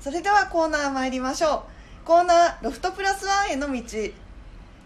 それではコーナー参りましょう。コーナーロフトプラスワンへの道。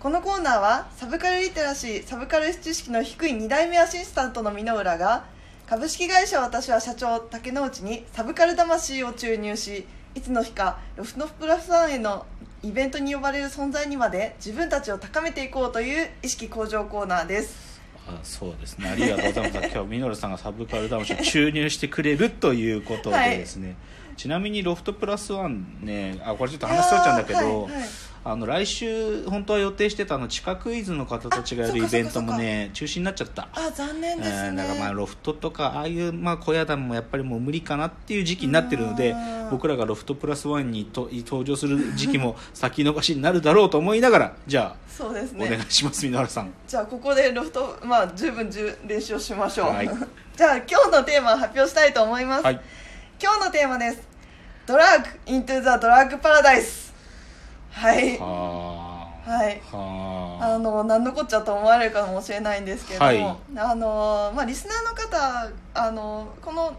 このコーナーはサブカルリテラシーサブカル知識の低い2代目アシスタントの箕浦が株式会社私は社長竹之内にサブカル魂を注入しいつの日かロフトプラスワンへのイベントに呼ばれる存在にまで自分たちを高めていこうという意識向上コーナーです。あそうですね。ありがとうございます。今日ミノルさんがサブカル魂を注入してくれるということでですね、はい、ちなみにロフトプラスワンねあこれちょっと話しとっちゃうんだけど、はいはい。あの来週本当は予定してたの地下クイズの方たちがやるイベントもね中止になっちゃった。あ残念ですね、えー、だからまあロフトとかああいうまあ小屋団もやっぱりもう無理かなっていう時期になってるので僕らがロフトプラスワンにと登場する時期も 先延ばしになるだろうと思いながらじゃあそうですね。お願いします箕原さん。じゃあここでロフトまあ十分十練習をしましょう、はい、じゃあ今日のテーマを発表したいと思います、はい、今日のテーマです。ドラッグイントゥザドラッグパラダイスはい。はいあの何のこっちゃと思われるかもしれないんですけれども、はい、あのまあ、リスナーの方あのこの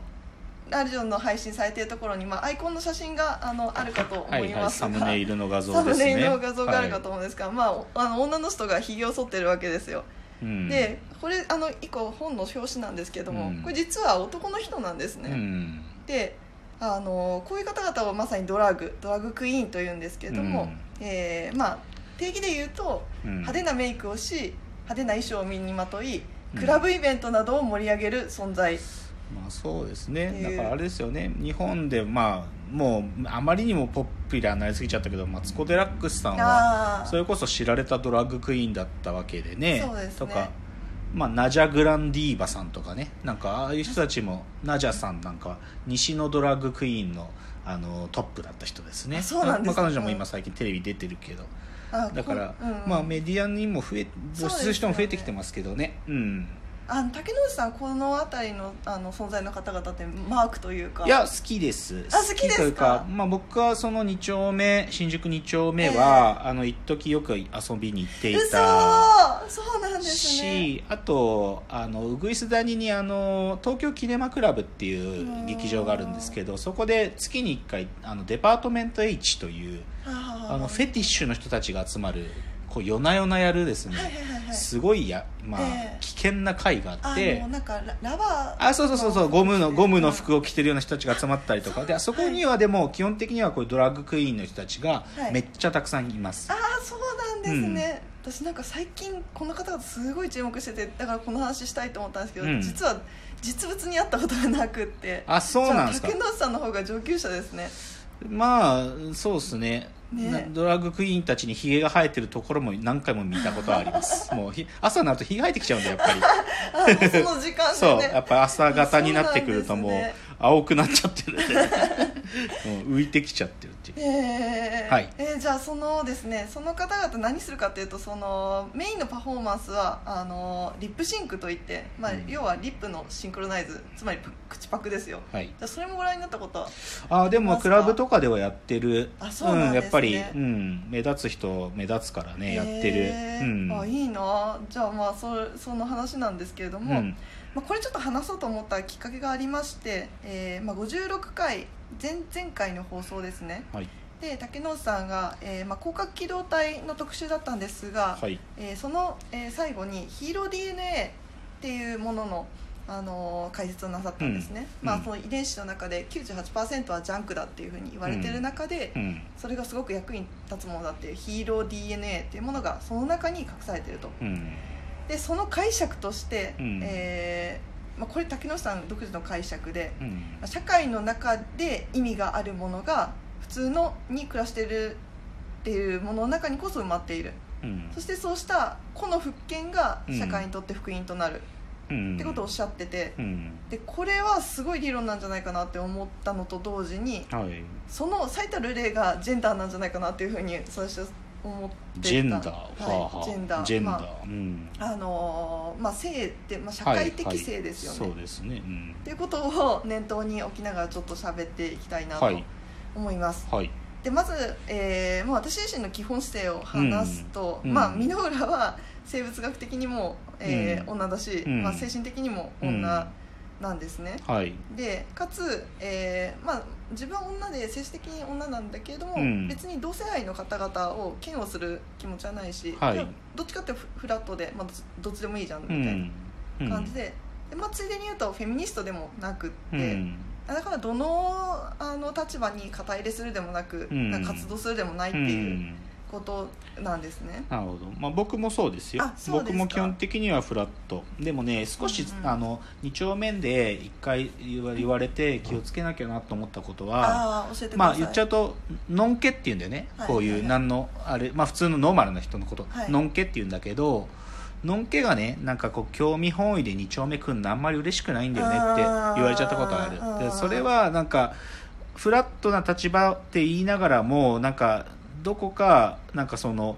ラジオの配信されているところに、まあ、アイコンの写真があのあるかと思います。が、はいはい、サムネイルの画像ですね。サムネイルの画像があるかと思うんですが、はい、まあ、あの女の人がひげを剃ってるわけですよ、うん、でこれあの一個本の表紙なんですけども、うん、これ実は男の人なんですね、うん、であのこういう方々をまさにドラッグドラッグクイーンというんですけれども、うん、えー、まあ、定義で言うと、うん、派手なメイクをし派手な衣装を身にまといクラブイベントなどを盛り上げる存在、まあ、そうですね。だからあれですよね。日本でまあもうあまりにもポッピュラーになりすぎちゃったけどマツコ・デラックスさんはそれこそ知られたドラッグクイーンだったわけでね。ね。とかまあ、ナジャ・グランディーバさんとかね。なんかああいう人たちもナジャさんなんか西のドラッグクイーンのあのトップだった人ですね。そうなんです、ね、まあ、彼女も今最近テレビ出てるけど。だから、うん、まあ、メディアにも増え露出する人も増えてきてますけどね。うんあの竹野内さんこの辺りのあの存在の方々ってマークというか。いや好きです。あ好きですか？まあ、僕はその2丁目新宿2丁目は、えー、あの一時よく遊びに行っていたそうなんですしあとあのウグイス谷にあの東京キネマクラブっていう劇場があるんですけどそこで月に1回あのデパートメント H というあのフェティッシュの人たちが集まるこう夜な夜なやるですね、はいはいはいはい、すごいや、まあ、えー、危険な会があって。なんかラバー。あそうそうそうそうゴムのゴムの服を着てるような人たちが集まったりとか。であそこにはでも基本的にはこうドラッグクイーンの人たちがめっちゃたくさんいます、はい、ああそうなんですね、うん、私なんか最近この方がすごい注目しててだからこの話したいと思ったんですけど、うん、実は実物に会ったことがなくって。あそうなんですか。竹野さんの方が上級者ですね。まあそうですねね、ドラッグクイーンたちにひげが生えてるところも何回も見たことはあります。もう朝になるとひげ生えてきちゃうんだやっぱり。その時間、ね、そうやっぱ朝方になってくるともう青くなっちゃってるんで浮いてきちゃってるっていう、えー、はい。えー、じゃあそのですねその方々何するかというとそのメインのパフォーマンスはあのリップシンクといって、まあ、うん、要はリップのシンクロナイズつまり口パクですよ、はい、じゃそれもご覧になったことは？あでもクラブとかではやってる。あそうなん、ね、うん、やっぱり、うん、目立つ人目立つからねやってる、うん、あいいな。じゃあまあそその話なんですけれども、うんまあ、これちょっと話そうと思ったきっかけがありまして、えーまあ、56回前前回の放送ですね、はい、で竹野内さんが、えーまあ、広角機動隊の特集だったんですが、はい、えー、その、えー、最後にヒーロー DNA っていうもののあの解説をなさったんですね、うん、まあ、その遺伝子の中で98%はジャンクだっていうふうに言われてる中で、うん、それがすごく役に立つものだっていうヒーロー DNA っていうものがその中に隠されてると。うんでその解釈として、うん、えー、まあ、これ竹野さん独自の解釈で、うん、社会の中で意味があるものが普通のに暮らしてるっていうものの中にこそ埋まっている、うん、そしてそうした個の復権が社会にとって福音となる、ってことをおっしゃってて、でこれはすごい理論なんじゃないかなって思ったのと同時に、はい、その最たる例がジェンダーなんじゃないかなっていうふうに最初思ってジェンダー、はい、ジェンダー。ジェンダー、まあ、うん、あのまあ性って、まあ、社会的性ですよね、はいはい、そうですね、うん、っていうことを念頭に置きながらちょっと喋っていきたいなと思います、はい、でまず、えー、もう私自身の基本姿勢を話すと、うん、まあ箕浦は生物学的にも、えー、うん、女だし、まあ、精神的にも女なんですね、はい、でかつ、えーまあ、自分は女で性質的に女なんだけれども、うん、別に同性愛の方々を嫌悪する気持ちはないし、はい、どっちかってフラットで、まあ、どっちでもいいじゃんみたいな感じでうん、で。まあ、ついでに言うとフェミニストでもなくって、うん、だからどのあの立場に肩入れするでもなく、な活動するでもないっていうことなんですね。なるほど、まあ、僕もそうですよ。僕も基本的にはフラット。でもね少し、うんうん、あの2丁面で1回言われて気をつけなきゃなと思ったことは、まあ言っちゃうとのんけっていうんだよね、はい、こういう何のあれ、まあ、普通のノーマルな人のこと、はい、のんけっていうんだけどのんけがねなんかこう興味本位で2丁目くんのあんまり嬉しくないんだよねって言われちゃったことある。でそれはなんかフラットな立場って言いながらもなんかどこかなんかその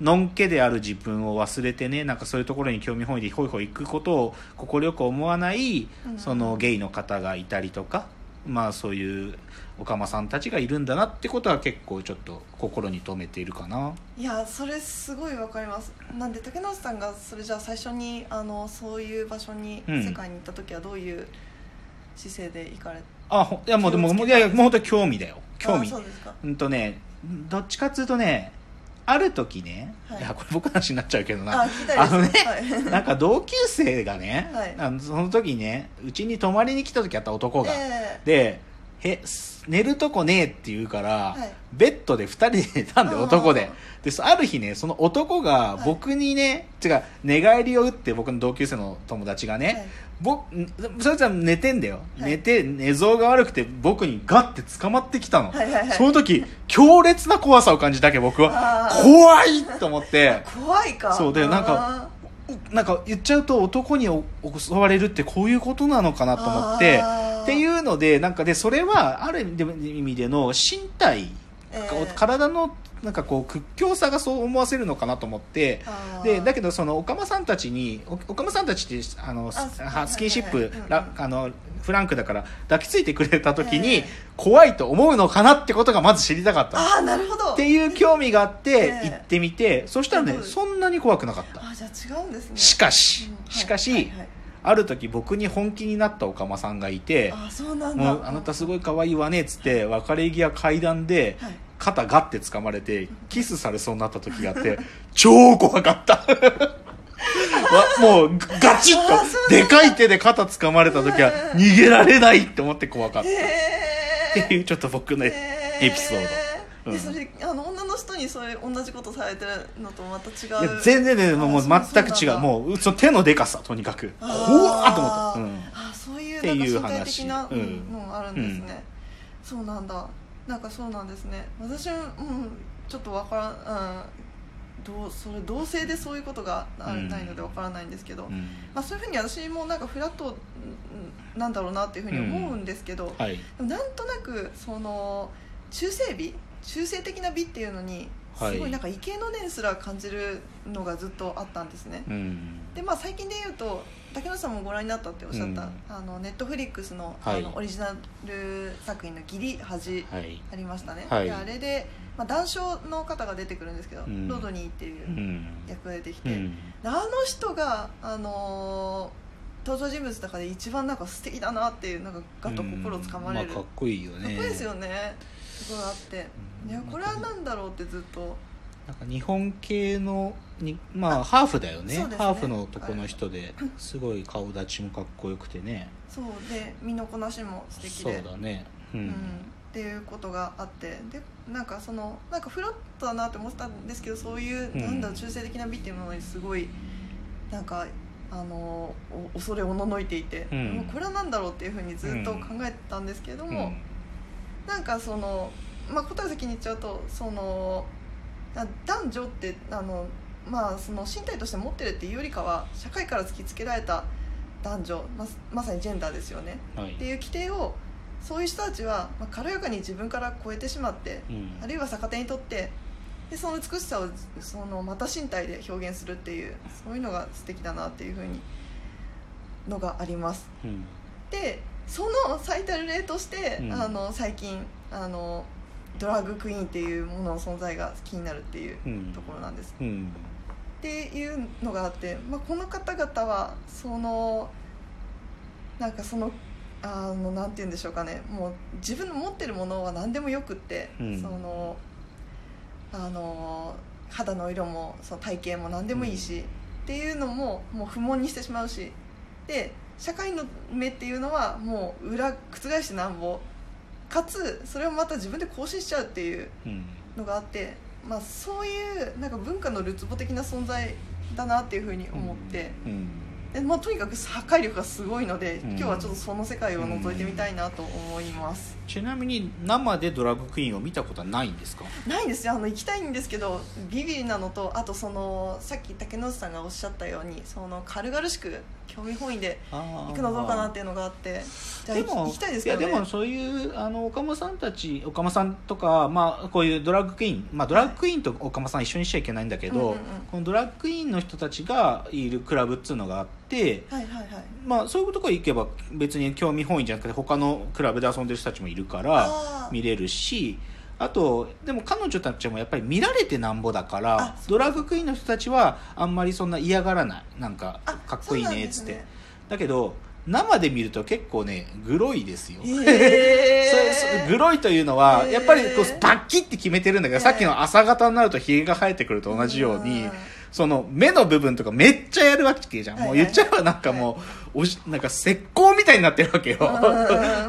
のんけである自分を忘れてねなんかそういうところに興味本位でホイホイ行くことを快く思わないそのゲイの方がいたりとか、まあそういうおかまさんたちがいるんだなってことは結構ちょっと心に留めているかな。いやそれすごいわかります。なんで竹野さんがそれじゃあ最初にあのそういう場所に、世界に行った時はどういう姿勢で行かれあいやもうでもいやいやもう本当に興味だよ。興味。うんとねどっちかっつうとねある時ね、はい、いやこれ僕の話になっちゃうけどな。あのね、はい、なんか同級生がね、はい、あのその時ねうちに泊まりに来た時あった男が、えー、でへ寝るとこねえって言うから、はい、ベッドで2人で寝たんで男で。である日ねその男が僕にね、はい、違う寝返りを打って僕の同級生の友達がね、はい、僕そいつは寝てんだよ、はい、寝て寝相が悪くて僕にガッて捕まってきたの、はいはいはい、その時強烈な怖さを感じたけ僕は。怖いと思って。怖いか。そうでなんかなんか言っちゃうと男に襲われるってこういうことなのかなと思ってっていうのでなんかでそれはある意味での身体、えー、体のなんかこう屈強さがそう思わせるのかなと思ってでだけどそのおかまさんたちにおかまさんたちってあのスキンシップ、あのフランクだから抱きついてくれた時に怖いと思うのかなってことがまず知りたかった。あなるほど。っていう興味があって行ってみて、そしたらねそんなに怖くなかった。あじゃあ違うんですね。しかし、しかし、ある時僕に本気になったおかまさんがいてあそうなんだ。あなたすごい可愛いわねっつって別れ際階段で、肩ガッて掴まれてキスされそうになった時があって 超怖かった。もうガチッとでかい手で肩掴まれた時は逃げられないって思って怖かった。っていうちょっと僕のエピソード、うん、それあの女の人にそういう同じことされてるのとまた違う。いや全然ねもう全く違う。もうその手のでかさとにかく。怖っと思った、うん、あそういうなんか身体的なのがあるんですね、うん、そうなんだ。なんかそうなんですね。私も、うん、ちょっとわからん、うん、どうそれ同性でそういうことがないのでわからないんですけど、うん、まあ、そういうふうに私もなんかフラットなんだろうなっていうふうに思うんですけど、うん。はい、なんとなくその中性美中性的な美っていうのにすごいなんか畏敬の念すら感じるのがずっとあったんですね、うん、でまあ最近で言うと竹野さんもご覧になったっておっしゃった、うん、あのネットフリックスのはい、あのオリジナル作品の「義理恥」ありましたね、はい、あれで、まあ、談笑の方が出てくるんですけど、うん、ロドニーっていう役が出てきて、うん、あの人があのー、登場人物の中で一番なんか素敵だなっていうなんかガッと心をつかまれる、まあ、かっこいいよね。かっこいいですよねすごいあって、いやこれは何だろうってずっと。なんか日本系のにまあハーフだよね、ね、ハーフの男の人ですごい顔立ちもかっこよくてね。そう。で身のこなしも素敵で。そうだね。うん、うん、っていうことがあって。でなんかそのなんかフラットだなって思ってたんですけどそういう、うん、なんだろう中性的な美っていうものにすごいなんかあの恐れおののいていて、うん、もうこれは何だろうっていうふうにずっと考えてたんですけども、うん、なんかそのまあ答え先に言っちゃうとその男女ってあの、まあ、その身体として持ってるっていうよりかは社会から突きつけられた男女ままさにジェンダーですよね、はい、っていう規定をそういう人たちは、まあ、軽やかに自分から超えてしまって、うん、あるいは逆手にとってでその美しさをそのまた身体で表現するっていうそういうのが素敵だなっていうふうにのがあります。うん、でその最たる例として、うん、あの最近あのドラッグクイーンっていうものの存在が気になるっていうところなんです。うん、っていうのがあって、まあ、この方々はそのなんかそのあのなんて言うんでしょうかね。もう自分の持ってるものは何でもよくって、うん、そのあの肌の色もその体型も何でもいいし、うん、っていうのももう不問にしてしまうしで社会の目っていうのはもう裏覆してなんぼかつそれをまた自分で更新しちゃうっていうのがあって、うん、まあ、そういうなんか文化のるつぼ的な存在だなっていうふうに思って。うん。でまあ、とにかく破壊力がすごいので、今日はちょっとその世界を覗いてみたいなと思います、うん、ちなみに生でドラッグクイーンを見たことはないんですか？ないんですよ。あの行きたいんですけどビビりなのとあとそのさっき竹野内さんがおっしゃったようにその軽々しく興味本位で行くのどうかなっていうのがあって。じゃあ行きたいですけど、ね、いやでもそういうあの岡間さんたち岡間さんとか、まあ、こういうドラッグクイーン、まあ、ドラッグクイーンと岡間さん一緒にしちゃいけないんだけど、はい。このドラッグクイーンの人たちがいるクラブっつうのがあって、はいはいはい。まあ、そういうところ行けば別に興味本位じゃなくて他のクラブで遊んでる人たちもいるから見れるし。あとでも彼女たちもやっぱり見られてなんぼだからドラッグクイーンの人たちはあんまりそんな嫌がらない。なんかかっこいいねっつって、ね、だけど生で見ると結構ねグロいですよ、えー、グロいというのは、やっぱりこうバッキって決めてるんだけど、さっきの朝方になるとひげが生えてくると同じように、その目の部分とかめっちゃやるわけじゃん。もう言っちゃえばなんかもう、おしなんか石膏みたいになってるわけよ。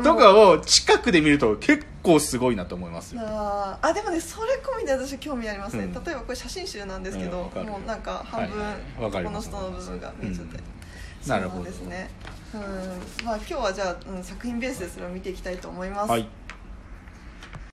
とかを近くで見ると結構すごいなと思いますああでもねそれ込みで私興味ありますね、うん、例えばこれ写真集なんですけど、うん、もうなんか半分、はい、この人の部分が見えちゃって、なるほどですね。うん。まあ今日はじゃあ、うん、作品ベースでそれを見ていきたいと思います、はい